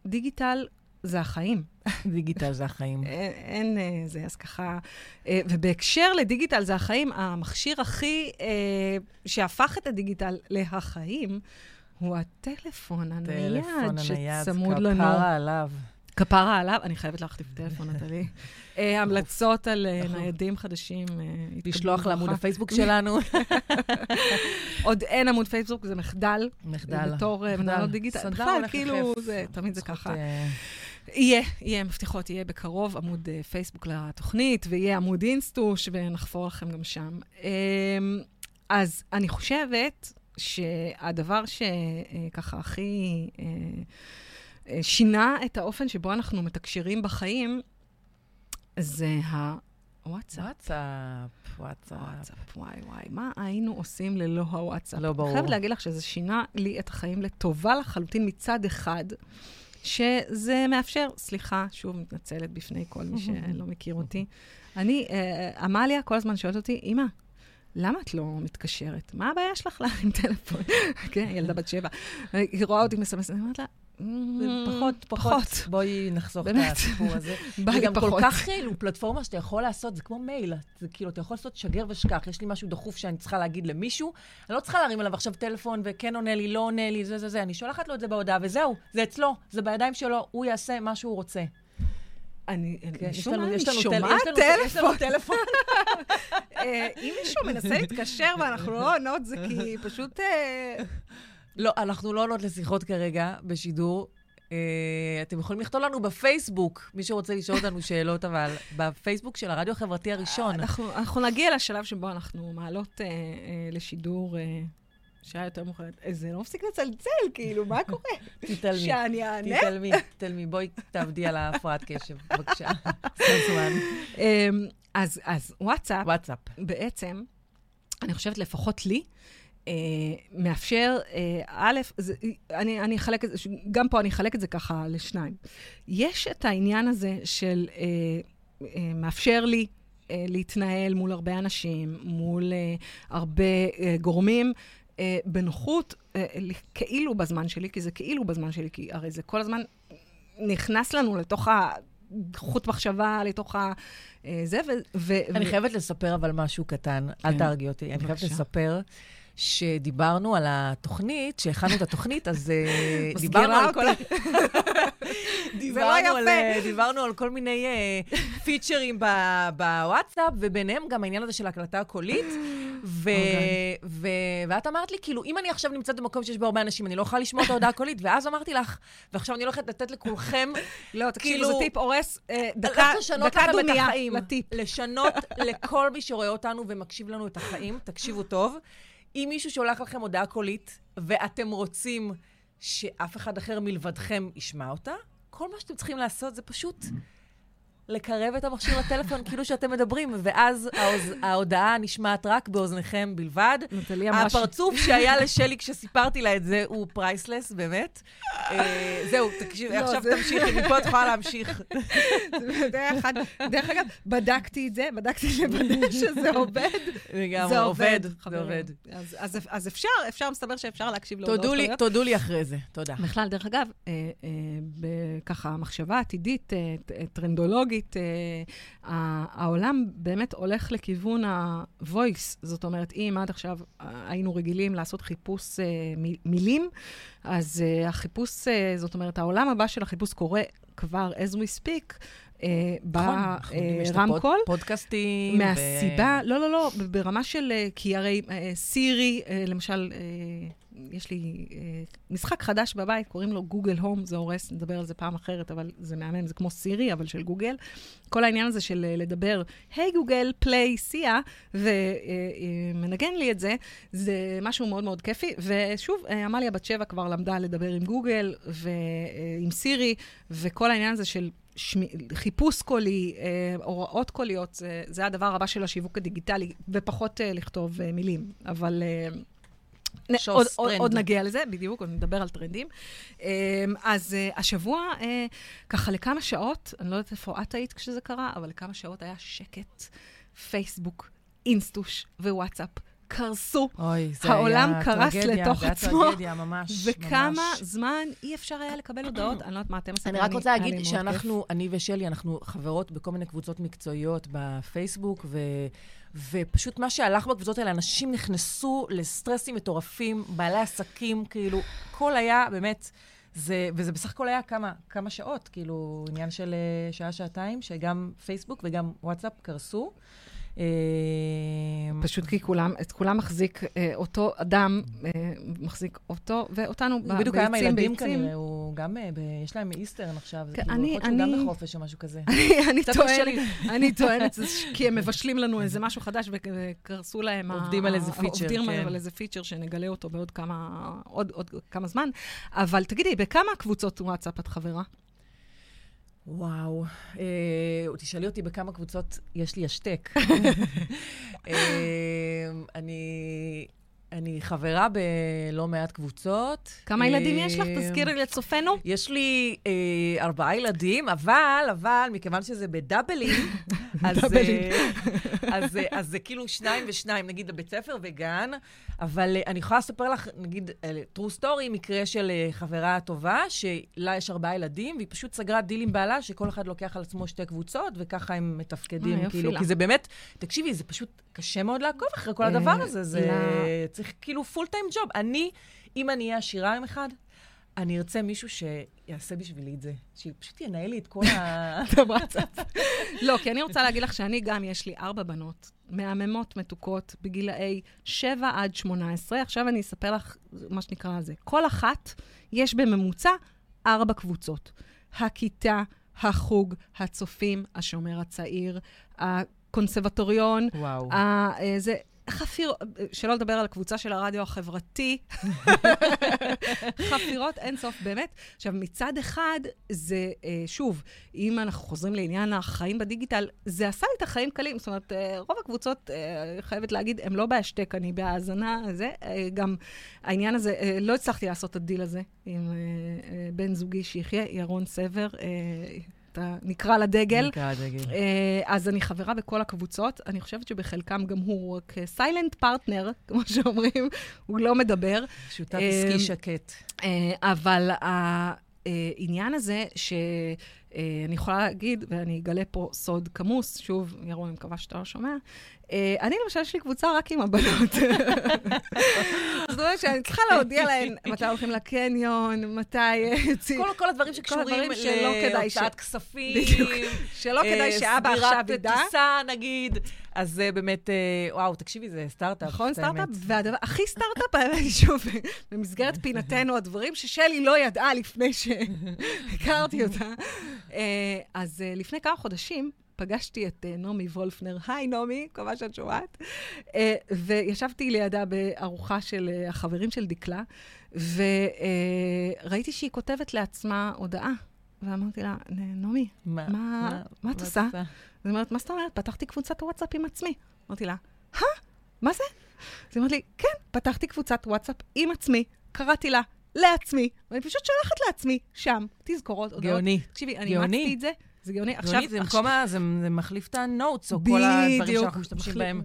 Speaker 2: דיגיטל זה החיים.
Speaker 3: דיגיטל זה החיים.
Speaker 2: אין, אין אה, זה, אז ככה... אה, ובהקשר לדיגיטל זה החיים, המכשיר הכי... אה, שהפך את הדיגיטל להחיים, הוא הטלפון הנייד
Speaker 3: טלפון הנייד,
Speaker 2: שצמוד לנו.
Speaker 3: כפרה עליו.
Speaker 2: כפרה עליו, אני חייבת להחליף טלפון, נטלי. אה, המלצות על
Speaker 3: אנחנו-
Speaker 2: ניידים חדשים.
Speaker 3: לשלוח לעמוד. הפייסבוק שלנו.
Speaker 2: עוד אין עמוד פייסבוק, זה מחדל.
Speaker 3: מחדל.
Speaker 2: בתור. מנהלות דיגיטל. בכלל, כאילו, תמיד זה ככה.
Speaker 3: אה,
Speaker 2: יהיה, יהיה, מבטיחות, יהיה בקרוב עמוד אה, פייסבוק לתוכנית, ויהיה עמוד אינסטוש, ונחפור לכם גם שם. אמ, אז אני חושבת שהדבר שככה הכי אה, אה, שינה את האופן שבו אנחנו מתקשרים בחיים, זה הוואטסאפ.
Speaker 3: וואטסאפ, וואטסאפ.
Speaker 2: וואטסאפ, וואי וואי, מה היינו עושים ללא הוואטסאפ?
Speaker 3: לא ברור.
Speaker 2: אני חייבת להגיד לך שזה שינה לי את החיים לטובה לחלוטין מצד אחד, שזה מאפשר, סליחה, שוב מתנצלת בפני כל מי שלא מכיר אותי. אני, אה, עמליה כל הזמן שואלת אותי, אמא, למה את לא מתקשרת? מה הבעיה שלך להרים טלפון? כן, ילדה בת שבע. היא רואה אותי מסמסת, אני אומרת לה,
Speaker 3: פחות, פחות. בואי נחסוך את. הסיפור הזה.
Speaker 2: בא
Speaker 3: זה
Speaker 2: לי
Speaker 3: גם כל
Speaker 2: פחות.
Speaker 3: כך כאילו פלטפורמה שאתה יכול לעשות, זה כמו מייל. זה כאילו, אתה יכול לעשות שגר ושכח. יש לי משהו דחוף שאני צריכה להגיד למישהו, אני לא צריכה להרים עליו עכשיו טלפון, וכן עונה לי, לא עונה לי, זה זה זה. אני שולחת לו את זה בהודעה, וזהו, זה אצלו, זה בידיים שלו, הוא יעשה מה שהוא רוצה.
Speaker 2: אני
Speaker 3: כן,
Speaker 2: שומעת, אני
Speaker 3: יש לנו
Speaker 2: טלפון.
Speaker 3: טלפון.
Speaker 2: אה, אם מישהו מנסה להתקשר ואנחנו לא עונות, זה כי פשוט...
Speaker 3: לא, אנחנו לא עונות לשיחות כרגע בשידור. Uh, אתם יכולים לכתוב לנו בפייסבוק, מי שרוצה לשאול אותנו שאלות, אבל בפייסבוק של הרדיו החברתי הראשון.
Speaker 2: אנחנו אנחנו נגיע לשלב שבו אנחנו מעלות אה, אה, לשידור אה, שעה יותר מאוחרת. זה לא מפסיק לצלצל, כאילו, מה קורה?
Speaker 3: תתעלמי.
Speaker 2: שאני אענה?
Speaker 3: תתעלמי, תתעלמי. בואי תעבדי על ההפרעת קשב, בבקשה.
Speaker 2: אמ, אז וואטסאפ. בעצם, אני חושבת לפחות לי, אה, מאפשר, אה, א', זה, אני, אני אחלק את זה, גם פה אני אחלק את זה ככה לשניים. יש את העניין הזה של אה, אה, מאפשר לי אה, להתנהל מול הרבה אנשים, מול אה, הרבה אה, גורמים. אה, בנוחות, אה, כאילו בזמן שלי, כי זה כאילו בזמן שלי, כי הרי זה כל הזמן נכנס לנו לתוך החוט מחשבה, לתוך ה... זה, ו... ו-
Speaker 3: אני חייבת לספר אבל משהו קטן, אל
Speaker 2: כן.
Speaker 3: תהרגי אותי. אני חייבת. לספר שדיברנו על התוכנית, שהכנו את התוכנית, אז אה, דיברנו על כל... דיברנו
Speaker 2: יפה.
Speaker 3: על, אה, דיברנו על כל מיני אה, פיצ'רים ב- בוואטסאפ, וביניהם גם העניין הזה של הקלטה קולית. ו-
Speaker 2: אוקיי.
Speaker 3: ו- ואת אמרת לי, כאילו, אם אני עכשיו נמצאת במקום שיש בו הרבה אנשים, אני לא יכולה לשמוע את ההודעה הקולית, ואז אמרתי לך, ועכשיו אני הולכת לתת לכולכם
Speaker 2: לא, תקשיבו,
Speaker 3: כאילו-
Speaker 2: זה טיפ הורס דקה, דומייה. לטיפ.
Speaker 3: לשנות לכל מי שרואה אותנו ומקשיב לנו את החיים, תקשיבו טוב. אם מישהו שולח לכם הודעה קולית, ואתם רוצים שאף אחד אחר מלבדכם ישמע אותה, כל מה שאתם צריכים לעשות זה פשוט לקרב את המכשיר לטלפון כאילו שאתם מדברים, ואז ההוז... ההודעה נשמעת רק באוזניכם בלבד.
Speaker 2: נטלי אמרה ש...
Speaker 3: הפרצוף שהיה לשלי כשסיפרתי לה את זה הוא priceless, באמת. אה, זהו, תקשיבי,
Speaker 2: לא,
Speaker 3: עכשיו
Speaker 2: זה-
Speaker 3: תמשיכי, מפה את יכולה להמשיך.
Speaker 2: דרך אגב- דרך אגב, בדקתי את זה, בדקתי לוודא שזה עובד.
Speaker 3: לגמרי,
Speaker 2: זה
Speaker 3: עובד, זה. עובד.
Speaker 2: אז- אז- אז אפשר, אפשר, מסתבר שאפשר להקשיב להודעות קוליות.
Speaker 3: תודו לי אחרי זה, תודה.
Speaker 2: בכלל, דרך אגב, אה, אה, בככה מחשבה עתידית, אה, טרנדולוגית, אה, ה- העולם באמת הולך לכיוון ה-voice. זאת אומרת, אם עד עכשיו אה, היינו רגילים לעשות חיפוש אה, מילים, אז אה, החיפוש, אה, זאת אומרת, העולם הבא של החיפוש קורה כבר as we speak. אה,
Speaker 3: נכון,
Speaker 2: ברמקול.
Speaker 3: הפוד- פודקאסטים.
Speaker 2: מהסיבה, לא, לא, לא, ברמה של, אה, כי הרי אה, סירי, אה, למשל, אה, יש לי אה, משחק חדש בבית, קוראים לו גוגל הום, זה הורס, נדבר על זה פעם אחרת, אבל זה מהמם, זה כמו סירי, אבל של גוגל. כל העניין הזה של אה, לדבר, hey גוגל, play, סיה, ומנגן לי את זה, זה משהו מאוד מאוד כיפי. ושוב, אה, עמליה בת שבע כבר למדה לדבר עם גוגל ועם סירי, וכל העניין הזה של שמי, חיפוש קולי, אה, הוראות קוליות, זה, זה הדבר הבא של השיווק הדיגיטלי, ופחות אה, לכתוב אה, מילים. אבל... אה, עוד, עוד. עוד נגיע לזה, בדיוק, עוד נדבר על טרנדים. אה, אז אה, השבוע, אה, ככה לכמה שעות, אני לא יודעת איפה את היית כשזה קרה, אבל לכמה שעות היה שקט. פייסבוק, אינסטוש ווואטסאפ קרסו.
Speaker 3: אוי, זה
Speaker 2: העולם
Speaker 3: היה
Speaker 2: קרס
Speaker 3: טרגדיה,
Speaker 2: לתוך
Speaker 3: זה היה
Speaker 2: עצמו.
Speaker 3: טרגדיה, ממש,
Speaker 2: וכמה
Speaker 3: ממש.
Speaker 2: זמן אי אפשר היה לקבל הודעות, אני לא יודעת מה אתם עשיתם.
Speaker 3: אני רק רוצה
Speaker 2: היה
Speaker 3: להגיד שאנחנו, אני ושלי, אנחנו חברות בכל מיני קבוצות מקצועיות בפייסבוק, ו, ופשוט מה שהלך בקבוצות האלה, אנשים נכנסו לסטרסים מטורפים, בעלי עסקים, כאילו, הכל היה באמת, זה, וזה בסך הכל היה כמה, כמה שעות, כאילו, עניין של אה, שעה-שעתיים, שגם פייסבוק וגם וואטסאפ קרסו. אה,
Speaker 2: פשוט כי כולם, את כולם מחזיק אה, אותו אדם, אה, מחזיק אותו ואותנו ב-
Speaker 3: הוא בדיוק היה עם
Speaker 2: ביצים,
Speaker 3: הילדים
Speaker 2: ביצים.
Speaker 3: כנראה, הוא גם, יש להם Easter עכשיו, זה
Speaker 2: כן,
Speaker 3: כאילו,
Speaker 2: אני-
Speaker 3: יכול שהוא גם בחופש או משהו כזה.
Speaker 2: אני טוענת. אני טוענת, כי הם מבשלים לנו איזה משהו חדש וקרסו להם...
Speaker 3: עובדים על איזה פיצ'ר,
Speaker 2: עובדים
Speaker 3: כן.
Speaker 2: על איזה פיצ'ר שנגלה אותו בעוד כמה, עוד, עוד כמה זמן. אבל תגידי, בכמה קבוצות וואטסאפ את חברה?
Speaker 3: וואו, אה, תשאלי אותי בכמה קבוצות יש לי השתק. אה, אני, אני חברה בלא מעט קבוצות.
Speaker 2: כמה ילדים יש לך?
Speaker 3: אה,
Speaker 2: תזכירי לצופינו.
Speaker 3: יש לי אה, ארבעה ילדים, אבל, אבל, מכיוון שזה בדאבלים, אז, אה, אז, אז זה כאילו שניים ושניים, נגיד לבית ספר וגן, אבל אני יכולה לספר לך, נגיד, true story, מקרה של חברה טובה, שלה יש ארבעה ילדים, והיא פשוט סגרה דיל עם בעלה, שכל אחד לוקח על עצמו שתי קבוצות, וככה הם מתפקדים, כאילו. כי זה באמת, תקשיבי, זה פשוט קשה מאוד לעקוב אחרי כל הדבר הזה, זה צריך כאילו פול טיים ג'וב. אני, אם אני אהיה עשירה יום אחד, אני ארצה מישהו שיעשה בשבילי את זה, שפשוט ינהל לי את כל ה...
Speaker 2: לא, כי אני רוצה להגיד לך שאני גם, יש לי ארבע בנות מהממות, מתוקות, בגילאי 7 עד 18. עכשיו אני אספר לך מה שנקרא זה. כל אחת, יש בממוצע ארבע קבוצות. הכיתה, החוג, הצופים, השומר הצעיר, הקונסרבטוריון,
Speaker 3: וואו.
Speaker 2: ה- אה, זה... חפיר, שלא לדבר על הקבוצה של הרדיו החברתי. חפירות אינסוף, באמת. עכשיו, מצד אחד, זה, אה, שוב, אם אנחנו חוזרים לעניין החיים בדיגיטל, זה עשה לי את החיים קלים. זאת אומרת, אה, רוב הקבוצות, אה, חייבת להגיד, הן לא בהשתק, אני בהאזנה, זה. גם העניין הזה, לא הצלחתי לעשות את הדיל הזה עם בן זוגי שיחיה, ירון סבר. אה, אתה נקרא לדגל.
Speaker 3: נקרא דגל.
Speaker 2: אה, אז אני חברה בכל הקבוצות. אני חושבת שבחלקם גם הוא רק סיילנט פרטנר, כמו שאומרים, הוא לא מדבר.
Speaker 3: שותף
Speaker 2: אה,
Speaker 3: עסקי שקט.
Speaker 2: אה, אבל העניין הזה, שאני יכולה להגיד, ואני אגלה פה סוד כמוס, שוב, ירון, אני מקווה שאתה לא שומע, אה, אני למשל, יש לי קבוצה רק עם הבנות. זאת אומרת שאני צריכה להודיע להן מתי הולכים לקניון, מתי... אה, יוצאים-
Speaker 3: כל, הדברים שקשורים
Speaker 2: כדאי
Speaker 3: להוצאת כספים.
Speaker 2: שלא כדאי
Speaker 3: אה,
Speaker 2: שאבא עכשיו
Speaker 3: סגירת
Speaker 2: ידע.
Speaker 3: טיסה, נגיד. אז זה באמת, אה, וואו, תקשיבי, זה סטארט-אפ.
Speaker 2: נכון, סטארט-אפ. והדבר הכי סטארט-אפ, האמת, שוב, במסגרת פינתנו, הדברים ששלי לא ידעה לפני שהכרתי אותה. אה, אז אה, לפני כמה חודשים פגשתי את אה, נעמי וולפנר. היי, נעמי, מקווה שאת שומעת. אה, וישבתי לידה בארוחה של אה, החברים של דקלה, וראיתי שהיא כותבת לעצמה הודעה. ואמרתי לה, נעמי,
Speaker 3: מה,
Speaker 2: מה- מה את עושה? אז היא אומרת, מה זאת אומרת? פתחתי קבוצת וואטסאפ עם עצמי. אמרתי לה, הא? מה זה? אז היא אומרת לי, כן, פתחתי קבוצת וואטסאפ עם עצמי, קראתי לה לעצמי, ואני פשוט שולחת לעצמי שם תזכורות.
Speaker 3: גאוני.
Speaker 2: תקשיבי, אני. אימצתי את זה, זה גאוני.
Speaker 3: גאוני, זה
Speaker 2: עכשיו-
Speaker 3: במקום ה... זה זה מחליף את ה notes, או כל הדברים. שאנחנו משתמשים בהם.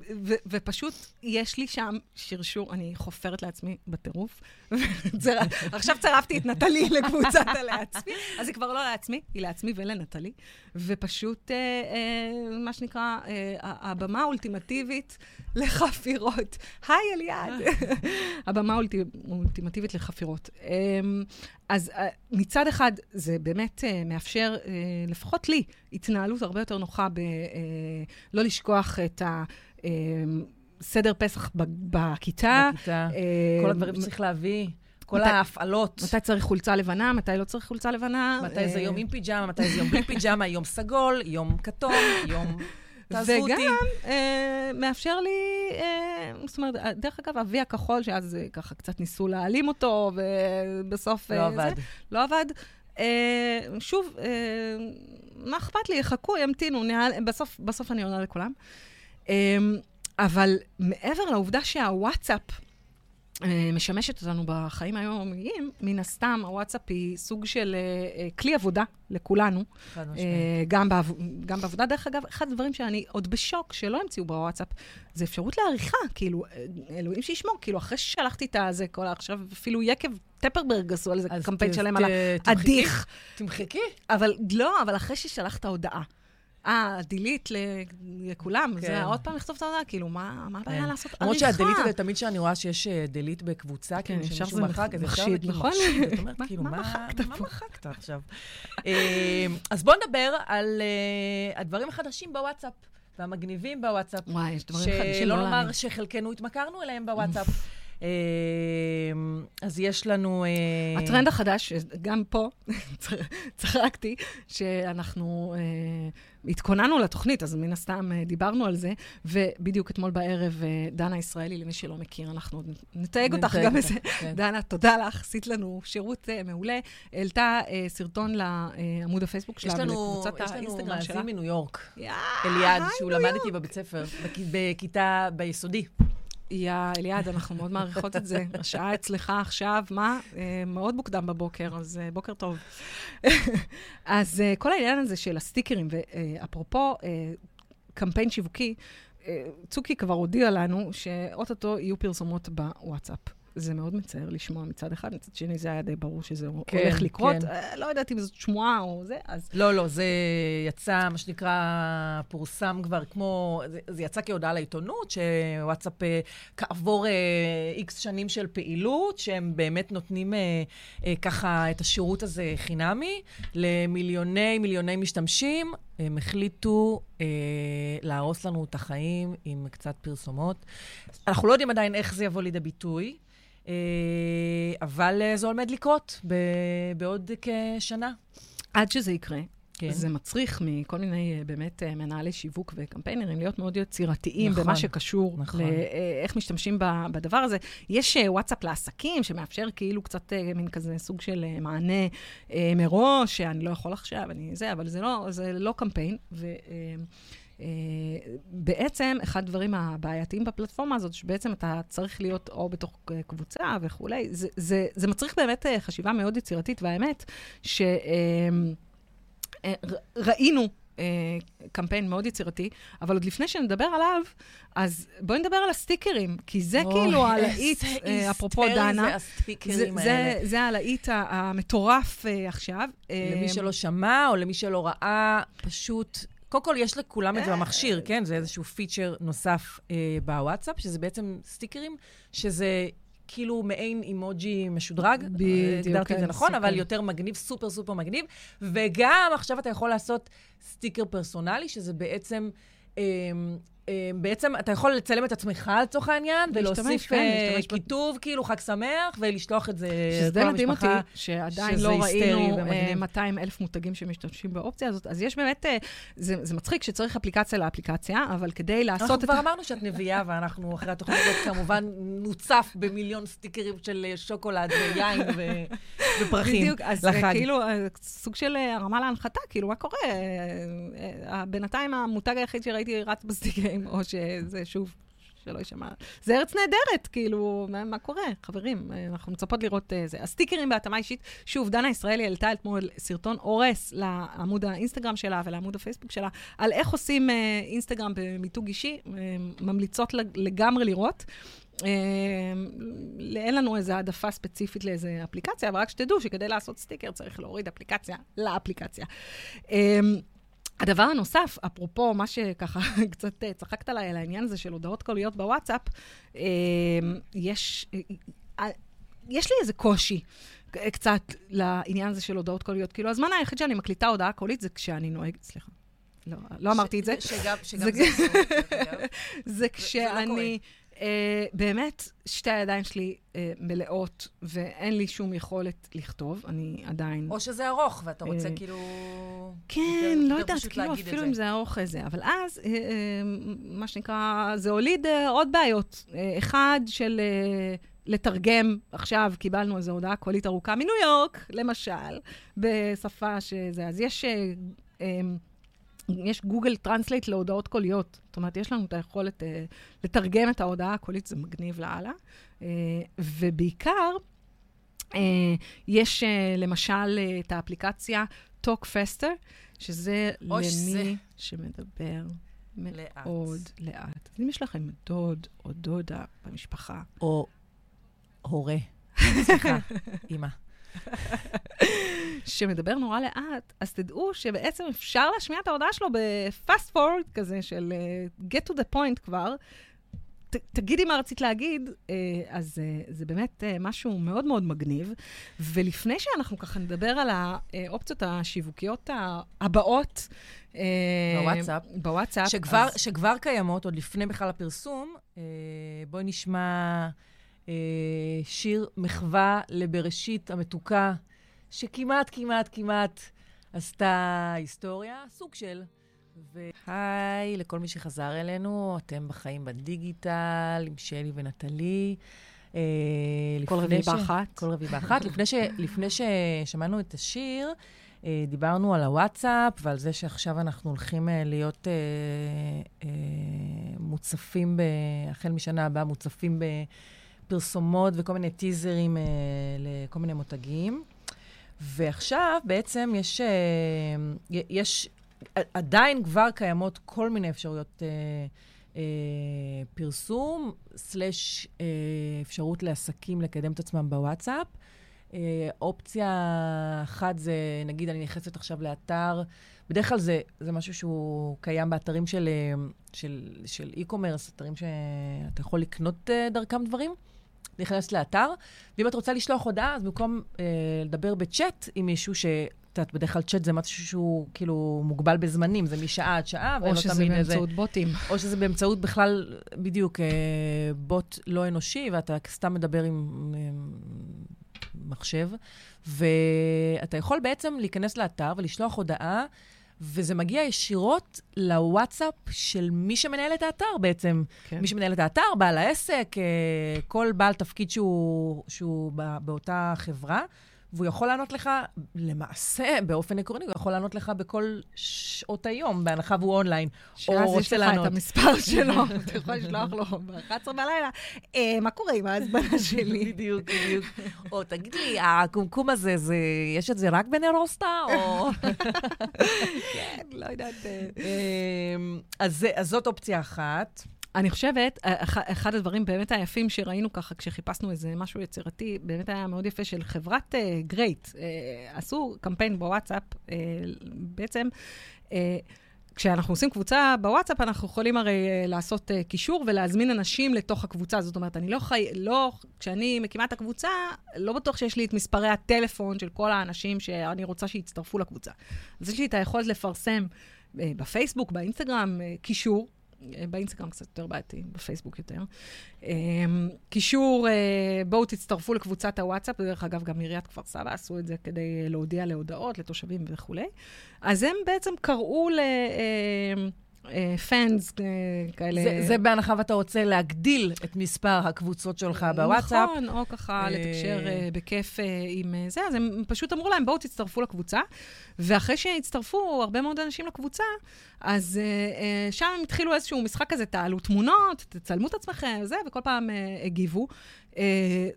Speaker 2: ופשוט, יש לי שם שרשור, אני חופרת לעצמי בטירוף. עכשיו צירפתי את נטלי לקבוצת הלעצמי, אז היא כבר לא לעצמי, היא לעצמי ולנטלי. ופשוט, אה, אה, מה שנקרא, אה, הבמה האולטימטיבית לחפירות. היי, אליעד. הבמה האולטי- האולטימטיבית לחפירות. אז אה, מצד אחד, זה באמת אה, מאפשר, אה, לפחות לי, התנהלות הרבה יותר נוחה ב... אה, לא לשכוח את ה... סדר פסח ב- בכיתה.
Speaker 3: בכיתה. כל הדברים שצריך להביא, כל
Speaker 2: מתי-
Speaker 3: ההפעלות.
Speaker 2: מתי צריך חולצה לבנה, מתי לא צריך חולצה לבנה.
Speaker 3: מתי זה יום עם פיג'מה, מתי זה יום בלי פיג'מה, יום סגול, יום כתום, יום... תעזבו אותי.
Speaker 2: וגם אה, מאפשר לי, אה, זאת אומרת, אה, דרך אגב, אבי הכחול, שאז אה, ככה קצת ניסו להעלים אותו, ובסוף...
Speaker 3: לא
Speaker 2: אה,
Speaker 3: עבד.
Speaker 2: זה, לא עבד. אה, שוב, אה, מה אכפת לי? יחכו, ימתינו, נעל, בסוף, בסוף אני עונה לכולם. אה, אבל מעבר לעובדה שהוואטסאפ אה, משמשת אותנו בחיים היומיומיים, מן הסתם הוואטסאפ היא סוג של אה, אה, כלי עבודה לכולנו.
Speaker 3: חד משמעית.
Speaker 2: אה, גם, בעב... גם בעבודה. דרך אגב, אחד הדברים שאני עוד בשוק שלא המציאו בוואטסאפ, זה אפשרות לעריכה, כאילו, אה, אלוהים שישמור, כאילו, אחרי ששלחתי את הזה, כל עכשיו אפילו יקב טפרברג עשו על זה קמפיין שלם על. האדיך.
Speaker 3: תמחקי.
Speaker 2: אבל לא, אבל אחרי ששלחת הודעה. אה, דילית לכולם,
Speaker 3: כן.
Speaker 2: זה עוד פעם לכתוב את ההודעה, כאילו, מה מה הבעיה
Speaker 3: כן.
Speaker 2: לעשות עריכה?
Speaker 3: למרות שהדליט הזה, תמיד כשאני רואה שיש אה, דליט בקבוצה,
Speaker 2: כן,
Speaker 3: כאילו שמישהו מחק, אז זה
Speaker 2: מחשיד,
Speaker 3: כאילו
Speaker 2: נכון?
Speaker 3: מחשיד. את אומרת, כאילו,
Speaker 2: מה מחקת
Speaker 3: מה
Speaker 2: פה?
Speaker 3: מחקת עכשיו? אה, אז בואו נדבר על אה, הדברים החדשים בוואטסאפ, והמגניבים בוואטסאפ.
Speaker 2: וואי, יש דברים חדשים,
Speaker 3: שלא
Speaker 2: לא
Speaker 3: לומר. שחלקנו התמכרנו אליהם בוואטסאפ. אה, אז יש לנו... אה,
Speaker 2: הטרנד החדש, גם פה, צחקתי, שאנחנו אה, התכוננו לתוכנית, אז מן הסתם דיברנו על זה, ובדיוק אתמול בערב, דנה ישראלי, למי שלא מכיר, אנחנו נתייג אותך גם בזה.
Speaker 3: כן.
Speaker 2: דנה, תודה לך, עשית לנו שירות מעולה. העלתה סרטון לעמוד הפייסבוק שלה
Speaker 3: יש לנו,
Speaker 2: ולקבוצת
Speaker 3: יש לנו
Speaker 2: האינסטגרם שלה.
Speaker 3: מאזין מניו יורק, אליעד, שהוא למד. איתי בבית ספר, בכ- בכיתה, ביסודי.
Speaker 2: יא, אליעד, אנחנו מאוד מעריכות את זה. השעה אצלך עכשיו, מה? אה, מאוד מוקדם בבוקר, אז אה, בוקר טוב. אז אה, כל העניין הזה של הסטיקרים, ואפרופו, קמפיין שיווקי, צוקי כבר הודיע לנו שאו-טו-טו יהיו פרסומות בוואטסאפ. זה מאוד מצער לשמוע מצד אחד, מצד שני זה היה די ברור שזה
Speaker 3: כן,
Speaker 2: הולך לקרות.
Speaker 3: כן.
Speaker 2: אה, לא יודעת אם זאת שמועה או זה, אז...
Speaker 3: לא, לא, זה יצא, מה שנקרא, פורסם כבר כמו, זה, זה יצא כהודעה לעיתונות, שוואטסאפ אה, כעבור איקס שנים של פעילות, שהם באמת נותנים אה, אה, ככה את השירות הזה חינמי למיליוני מיליוני משתמשים. הם החליטו אה, להרוס לנו את החיים עם קצת פרסומות. אנחנו לא יודעים עדיין איך זה יבוא לידי ביטוי. אה, אבל אה, זה עומד לקרות ב- בעוד כשנה.
Speaker 2: עד שזה יקרה,
Speaker 3: כן.
Speaker 2: זה מצריך מכל מיני אה, באמת מנהלי שיווק וקמפיינרים להיות מאוד יצירתיים
Speaker 3: נכון,
Speaker 2: במה שקשור
Speaker 3: נכון.
Speaker 2: לאיך משתמשים בדבר הזה. יש וואטסאפ לעסקים שמאפשר כאילו קצת מין כזה סוג של מענה מראש, שאני לא יכול עכשיו, אני זה, אבל זה לא, זה לא קמפיין. ו... אה, בעצם, אחד הדברים הבעייתיים בפלטפורמה הזאת, שבעצם אתה צריך להיות או בתוך uh, קבוצה וכולי, זה, זה, זה מצריך באמת uh, חשיבה מאוד יצירתית, והאמת, ש... Uh, ראינו uh, קמפיין מאוד יצירתי, אבל עוד לפני שנדבר עליו, אז בואי נדבר על הסטיקרים, כי זה
Speaker 3: אוי,
Speaker 2: כאילו הלהיט, אפרופו דנה.
Speaker 3: זה
Speaker 2: זה. זה, הלהיט המטורף עכשיו.
Speaker 3: למי
Speaker 2: אה,
Speaker 3: שלא שמע או למי שלא ראה, פשוט... קודם כל, יש לכולם את זה במכשיר, כן? זה איזשהו פיצ'ר נוסף אה, בוואטסאפ, שזה בעצם סטיקרים, שזה כאילו מעין אימוג'י משודרג.
Speaker 2: בדיוק,
Speaker 3: הגדרתי את
Speaker 2: כן,
Speaker 3: זה נכון,
Speaker 2: סופר.
Speaker 3: אבל יותר מגניב, סופר סופר מגניב. וגם עכשיו אתה יכול לעשות סטיקר פרסונלי, שזה בעצם... אה, אה, בעצם אתה יכול לצלם את עצמך לצורך העניין, ולהוסיף
Speaker 2: כן,
Speaker 3: אה, כיתוב, כאילו חג שמח, ולשלוח את זה
Speaker 2: שזה די
Speaker 3: לכל
Speaker 2: מדהים אותי,
Speaker 3: המשפחה.
Speaker 2: שעדיין
Speaker 3: שזה
Speaker 2: לא ראינו
Speaker 3: ומגניב.
Speaker 2: אה, 200 אלף מותגים שמשתמשים באופציה הזאת. אז יש באמת, אה, זה, זה מצחיק שצריך אפליקציה לאפליקציה, אבל כדי לעשות
Speaker 3: אנחנו
Speaker 2: את...
Speaker 3: כבר
Speaker 2: ה-
Speaker 3: אמרנו שאת נביאה, ואנחנו אחרי התוכנית הזאת כמובן נוצף במיליון סטיקרים של שוקולד ויין ופרחים
Speaker 2: בדיוק, אז. כאילו, סוג של הרמה להנחתה, כאילו, מה קורה? בינתיים המותג היחיד שראיתי רץ בסטיקרים, או שזה שוב... שלא יישמע. זה ארץ נהדרת, כאילו, מה, מה קורה? חברים, אה, אנחנו מצפות לראות אה, זה. הסטיקרים בהתאמה אישית, שוב, דנה ישראלי העלתה אתמול סרטון הורס לעמוד האינסטגרם שלה ולעמוד הפייסבוק שלה, על איך עושים אה, אינסטגרם במיתוג אישי, אה, ממליצות לג- לגמרי לראות. אין לנו איזו העדפה ספציפית לאיזו אפליקציה, אבל רק שתדעו שכדי לעשות סטיקר צריך להוריד אפליקציה לאפליקציה. הדבר הנוסף, אפרופו מה שככה קצת אה, צחקת עליי, על העניין הזה של הודעות קוליות בוואטסאפ, אה, יש, אה, אה, יש לי איזה קושי קצת לעניין הזה של הודעות קוליות. כאילו, הזמן היחיד שאני מקליטה הודעה קולית זה כשאני נוהגת, סליחה. לא, לא אמרתי את זה.
Speaker 3: שגם שגם
Speaker 2: זה-
Speaker 3: זה.
Speaker 2: זה
Speaker 3: לא
Speaker 2: כשאני, אה, באמת, שתי הידיים שלי אה, מלאות, ואין לי שום יכולת לכתוב, אני עדיין...
Speaker 3: או שזה ארוך, ואתה רוצה
Speaker 2: אה,
Speaker 3: כאילו...
Speaker 2: כן, לא יודעת, כאילו אפילו. אם זה ארוך איזה. אבל אז, אה, אה, מה שנקרא, זה הוליד אה, עוד בעיות. אה, אחד של אה, לתרגם, עכשיו קיבלנו איזו הודעה קולית ארוכה מניו יורק, למשל, בשפה שזה. אז יש... אה, אה, יש גוגל טרנסלייט להודעות קוליות. זאת אומרת, יש לנו את היכולת אה, לתרגם את ההודעה הקולית, זה מגניב לאללה. אה, ובעיקר, אה, יש אה, למשל אה, את האפליקציה Talk Faster, שזה למי
Speaker 3: שזה.
Speaker 2: שמדבר
Speaker 3: לאט.
Speaker 2: מאוד לאט. אז אם יש לכם דוד או דודה במשפחה,
Speaker 3: או הורה. סליחה, אימא.
Speaker 2: שמדבר נורא לאט, אז תדעו שבעצם אפשר להשמיע את ההודעה שלו ב-fast forward כזה של uh, get to the point כבר. ת, תגידי מה רצית להגיד, uh, אז uh, זה באמת משהו מאוד מאוד מגניב. ולפני שאנחנו ככה נדבר על האופציות השיווקיות הבאות...
Speaker 3: בוואטסאפ.
Speaker 2: בוואטסאפ.
Speaker 3: שכבר,
Speaker 2: אז-
Speaker 3: שכבר קיימות, עוד לפני בכלל הפרסום, בואי נשמע שיר מחווה לבראשית המתוקה, שכמעט, כמעט, כמעט עשתה היסטוריה, סוג של. והי לכל מי שחזר אלינו, אתם בחיים בדיגיטל, עם שלי ונטלי. אה,
Speaker 2: כל רביעי
Speaker 3: ש-
Speaker 2: באחת.
Speaker 3: כל רביעי באחת. לפני, ש... לפני ששמענו את השיר, אה, דיברנו על הוואטסאפ ועל זה שעכשיו אנחנו הולכים אה, להיות אה, אה, מוצפים, ב... החל משנה הבאה, מוצפים בפרסומות וכל מיני טיזרים אה, לכל מיני מותגים. ועכשיו בעצם יש, אה, יש עדיין כבר קיימות כל מיני אפשרויות אה, אה, פרסום, סלש אה, אפשרות לעסקים לקדם את עצמם בוואטסאפ. אה, אופציה אחת זה, נגיד, אני נכנסת עכשיו לאתר, בדרך כלל זה, זה משהו שהוא קיים באתרים של, אה, של, של e-commerce, אתרים שאתה יכול לקנות אה, דרכם דברים. נכנסת לאתר, ואם את רוצה לשלוח הודעה, אז במקום אה, לדבר בצ'אט עם מישהו ש... את יודעת, בדרך כלל צ'אט זה משהו שהוא כאילו מוגבל בזמנים, זה משעה עד שעה,
Speaker 2: או שזה באמצעות איזה, בוטים.
Speaker 3: או שזה באמצעות בכלל, בדיוק, אה, בוט לא אנושי, ואתה סתם מדבר עם אה, מחשב, ואתה יכול בעצם להיכנס לאתר ולשלוח הודעה. וזה מגיע ישירות לוואטסאפ של מי שמנהל את האתר בעצם. כן. מי שמנהל את האתר, בעל העסק, אה, כל בעל תפקיד שהוא, שהוא באותה חברה. והוא יכול לענות לך, למעשה, באופן עקרוני, הוא יכול לענות לך בכל שעות היום, בהנחה והוא אונליין,
Speaker 2: או רוצה לענות. שאז יש לך את המספר שלו, אתה יכול לשלוח לו ב-11 בלילה, אה, מה קורה עם ההזמנה שלי?
Speaker 3: בדיוק, בדיוק. או תגיד לי, הקומקום הזה, יש את זה רק בנרוסטה, או...
Speaker 2: כן, לא יודעת. אה.
Speaker 3: אז זאת אופציה אחת.
Speaker 2: אני חושבת, אה, אחד הדברים באמת היפים שראינו ככה, כשחיפשנו איזה משהו יצירתי, באמת היה מאוד יפה של חברת גרייט. Uh, uh, עשו קמפיין בוואטסאפ, uh, בעצם... Uh, כשאנחנו עושים קבוצה בוואטסאפ, אנחנו יכולים הרי uh, לעשות uh, קישור ולהזמין אנשים לתוך הקבוצה. זאת אומרת, אני לא חי... לא... כשאני מקימה את הקבוצה, לא בטוח שיש לי את מספרי הטלפון של כל האנשים שאני רוצה שיצטרפו לקבוצה. אז יש לי את היכולת לפרסם uh, בפייסבוק, באינסטגרם, uh, קישור, באינסטגרם קצת יותר בעייתי, בפייסבוק יותר. אמ, קישור, אה, בואו תצטרפו לקבוצת הוואטסאפ, דרך אגב, גם עיריית כפר סבא עשו את זה כדי להודיע להודעות לתושבים וכולי. אז הם בעצם קראו ל... פאנס אה, כאלה.
Speaker 3: זה, זה בהנחה ואתה רוצה להגדיל את מספר הקבוצות שלך בוואטסאפ.
Speaker 2: נכון, או ככה אה, לתקשר בכיף עם זה, אז הם פשוט אמרו להם, בואו תצטרפו לקבוצה. ואחרי שהצטרפו הרבה מאוד אנשים לקבוצה, אז שם הם התחילו איזשהו משחק כזה, תעלו תמונות, תצלמו את עצמכם, וזה, וכל פעם הגיבו. Uh,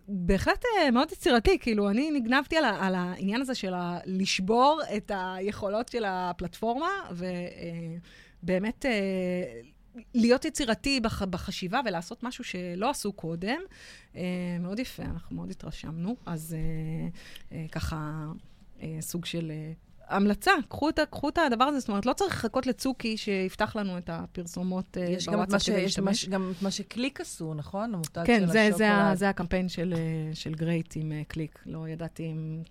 Speaker 2: בהחלט uh, מאוד יצירתי, כאילו, אני נגנבתי על, על העניין הזה של לשבור את היכולות של הפלטפורמה, ו... Uh, באמת אה, להיות יצירתי בח, בחשיבה ולעשות משהו שלא עשו קודם. אה, מאוד יפה, אנחנו מאוד התרשמנו. אז אה, אה, ככה, אה, סוג של... אה, המלצה, קחו את, קחו את הדבר הזה, זאת אומרת, לא צריך לחכות לצוקי שיפתח לנו את הפרסומות
Speaker 3: אה, בוואטסאפ כדי להשתמש. יש גם את מה שקליק עשו, נכון?
Speaker 2: המותג כן, של זה, השוקולד. כן, זה הקמפיין של, אה, של גרייט עם אה, קליק. לא ידעתי אם,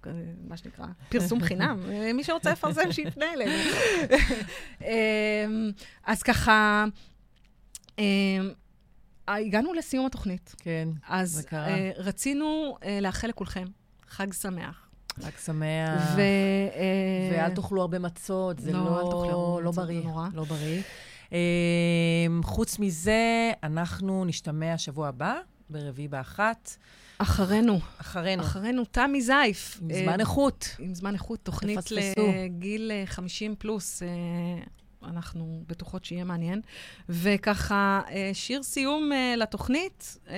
Speaker 2: מה שנקרא, פרסום חינם. מי שרוצה לפרסם, שיפנה אלינו. אמ, אז ככה... אמ, הגענו לסיום התוכנית.
Speaker 3: כן,
Speaker 2: זה קרה. אז רצינו לאחל לכולכם חג שמח.
Speaker 3: חג שמח. ו... אה, ואל תאכלו הרבה מצות, זה לא, לא, לא בריא. נורא. לא בריא. אמ, חוץ מזה, אנחנו נשתמע שבוע הבא, ברביעי באחת.
Speaker 2: אחרינו.
Speaker 3: אחרינו.
Speaker 2: אחרינו, תמי זייף.
Speaker 3: עם זמן איכות.
Speaker 2: עם זמן איכות, תוכנית לגיל 50 פלוס. אנחנו בטוחות שיהיה מעניין. וככה, אה, שיר סיום uh, לתוכנית, uh,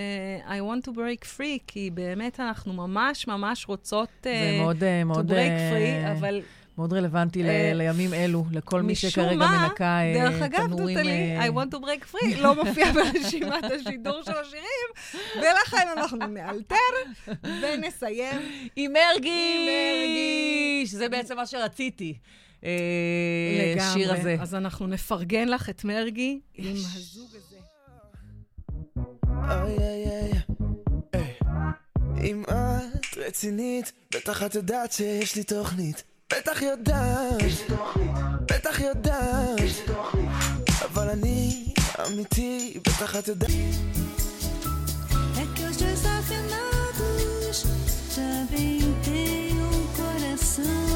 Speaker 2: I want to break free, כי באמת אנחנו ממש ממש רוצות
Speaker 3: זה מאוד, uh, מאוד,
Speaker 2: to break free, אבל...
Speaker 3: מאוד רלוונטי לימים אלו, לכל מי שכרגע מה, מנקה תנורים.
Speaker 2: דרך אגב, דותלי, I want to break free לא מופיע ברשימת השידור של השירים, ולכן אנחנו נאלתר ונסיים
Speaker 3: עם מרגי! עם מרגי! שזה בעצם מה שרציתי. השיר הזה.
Speaker 2: אז אנחנו נפרגן לך את מרגי עם הזוג הזה. אם את רצינית, בטח את יודעת שיש לי תוכנית. בטח יודעת, בטח יודעת, אבל אני אמיתי, בטח את יודעת. É que os já bem um coração.